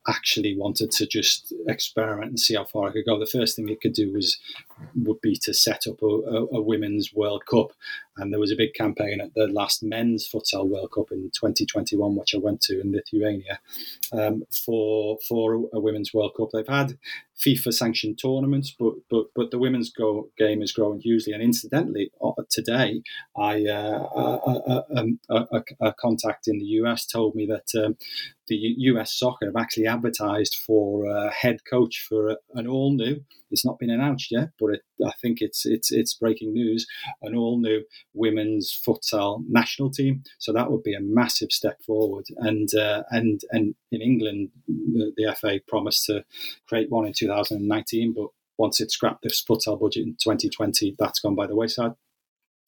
actually wanted to just experiment and see how far I could go. The first thing it could do was would be to set up a, a, a, women's World Cup, and there was a big campaign at the last men's futsal World Cup in 2021, which I went to in Lithuania, um, for for a women's World Cup. They've had FIFA sanctioned tournaments, but but but the women's go, game is growing hugely. And incidentally, today I uh, a, a, a, contact in the US told me that um, the US soccer have actually advertised for a head coach for an all new. It's not been announced yet, but it, I think it's it's it's breaking news. An all new women's futsal national team. So that would be a massive step forward. And uh, and and in England, the, the FA promised to create one in 2019, but once it scrapped this futsal budget in 2020, that's gone by the wayside.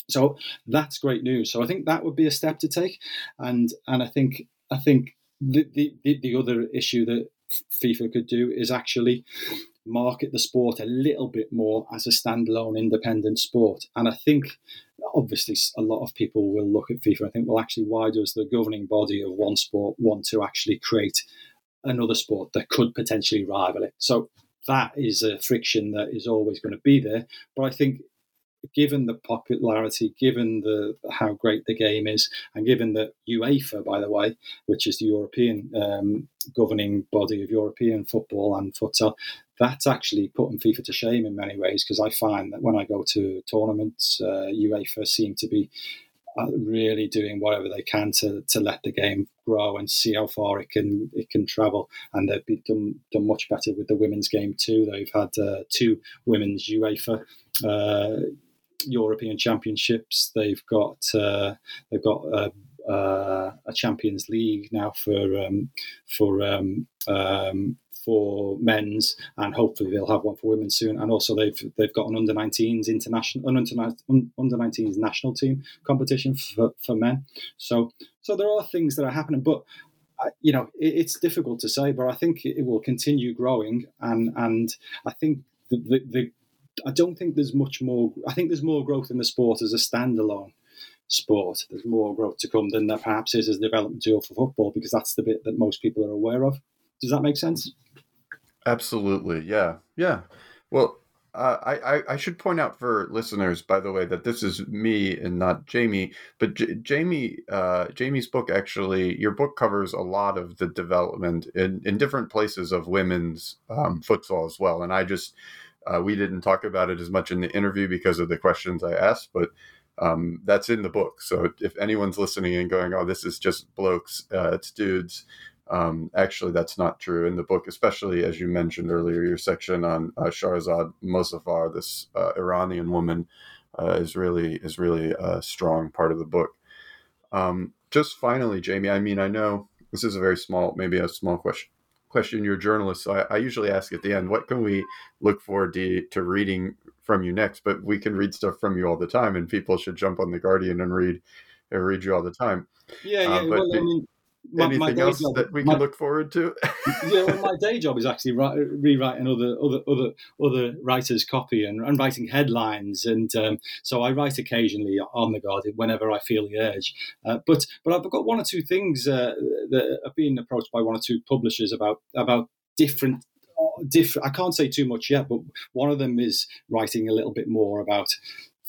So that's great news. So I think that would be a step to take, and and I think I think the the, the other issue that FIFA could do is actually market the sport a little bit more as a standalone independent sport. And I think obviously a lot of people will look at FIFA and think, well, actually, why does the governing body of one sport want to actually create another sport that could potentially rival it? So that is a friction that is always going to be there. But I think given the popularity, given the how great the game is, and given that UEFA, by the way, which is the European um, governing body of European football and futsal, that's actually putting FIFA to shame in many ways because I find that when I go to tournaments, uh, UEFA seem to be uh, really doing whatever they can to, to let the game grow and see how far it can it can travel. And they've been done, done much better with the women's game too. They've had uh, two women's UEFA uh, European Championships. They've got uh, they've got uh, uh, a Champions League now for um, for um, um, for men's, and hopefully they'll have one for women soon. And also they've they've got an under 19s international under 19s national team competition for, for men. So so there are things that are happening, but uh, you know it's difficult to say. But I think it will continue growing, and and I think the, the, the I don't think there's much more. I think there's more growth in the sport as a standalone sport. There's more growth to come than there perhaps is as a development tool for football because that's the bit that most people are aware of. Does that make sense? Absolutely. Yeah. Yeah. Well, uh, I, I should point out for listeners, by the way, that this is me and not Jamie. But J- Jamie, uh, Jamie's book actually, your book covers a lot of the development in, in different places of women's um, futsal as well. And I just uh, we didn't talk about it as much in the interview because of the questions I asked, but um, that's in the book. So if anyone's listening and going, "Oh, this is just blokes," uh, it's dudes. Um, actually, that's not true in the book, especially as you mentioned earlier. Your section on uh, Shahrazad Mozaffar, this uh, Iranian woman, uh, is really is really a strong part of the book. Um, just finally, Jamie. I mean, I know this is a very small, maybe a small question question you're a journalist so I, I, usually ask at the end what can we look forward to, to reading from you next but we can read stuff from you all the time and people should jump on the guardian and read and read you all the time yeah yeah uh, but well, I mean, my, anything my else job, that we can my, look forward to? yeah, well, my day job is actually rewriting other other other other writers' copy and, and writing headlines, and um, so I write occasionally on the Guardian whenever I feel the urge. Uh, but but I've got one or two things uh, that have been approached by one or two publishers about about different different. I can't say too much yet, but one of them is writing a little bit more about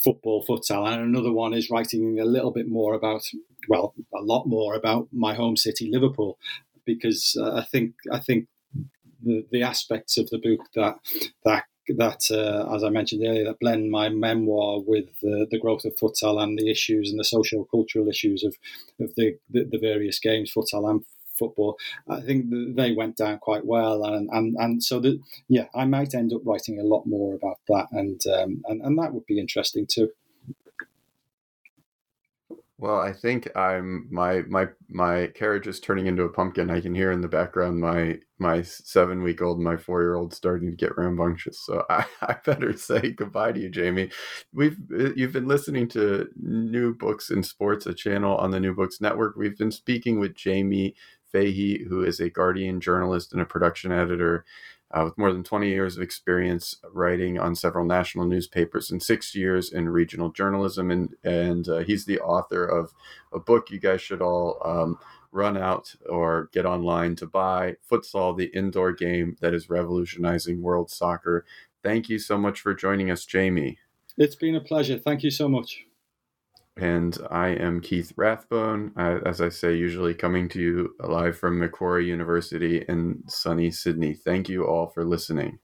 football, futsal, and another one is writing a little bit more about, well, a lot more about my home city, Liverpool, because uh, I think I think the, the aspects of the book that that that, uh, as I mentioned earlier, that blend my memoir with the growth of futsal and the issues and the social cultural issues of, of the, the, the various games, futsal and football. I think they went down quite well, and and, and so that yeah, I might end up writing a lot more about that, and um, and and that would be interesting too. Well, I think I'm my my my carriage is turning into a pumpkin. I can hear in the background my my seven week old, and my four year old starting to get rambunctious. So I, I better say goodbye to you, Jamie. We've you've been listening to New Books in Sports, a channel on the New Books Network. We've been speaking with Jamie Fahey, who is a Guardian journalist and a production editor uh, with more than 20 years of experience writing on several national newspapers and six years in regional journalism. And, and uh, he's the author of a book you guys should all um, run out or get online to buy Futsal, the indoor game that is revolutionizing world soccer. Thank you so much for joining us, Jamie. It's been a pleasure. Thank you so much. And I am Keith Rathbone, as I say, usually coming to you live from Macquarie University in sunny Sydney. Thank you all for listening.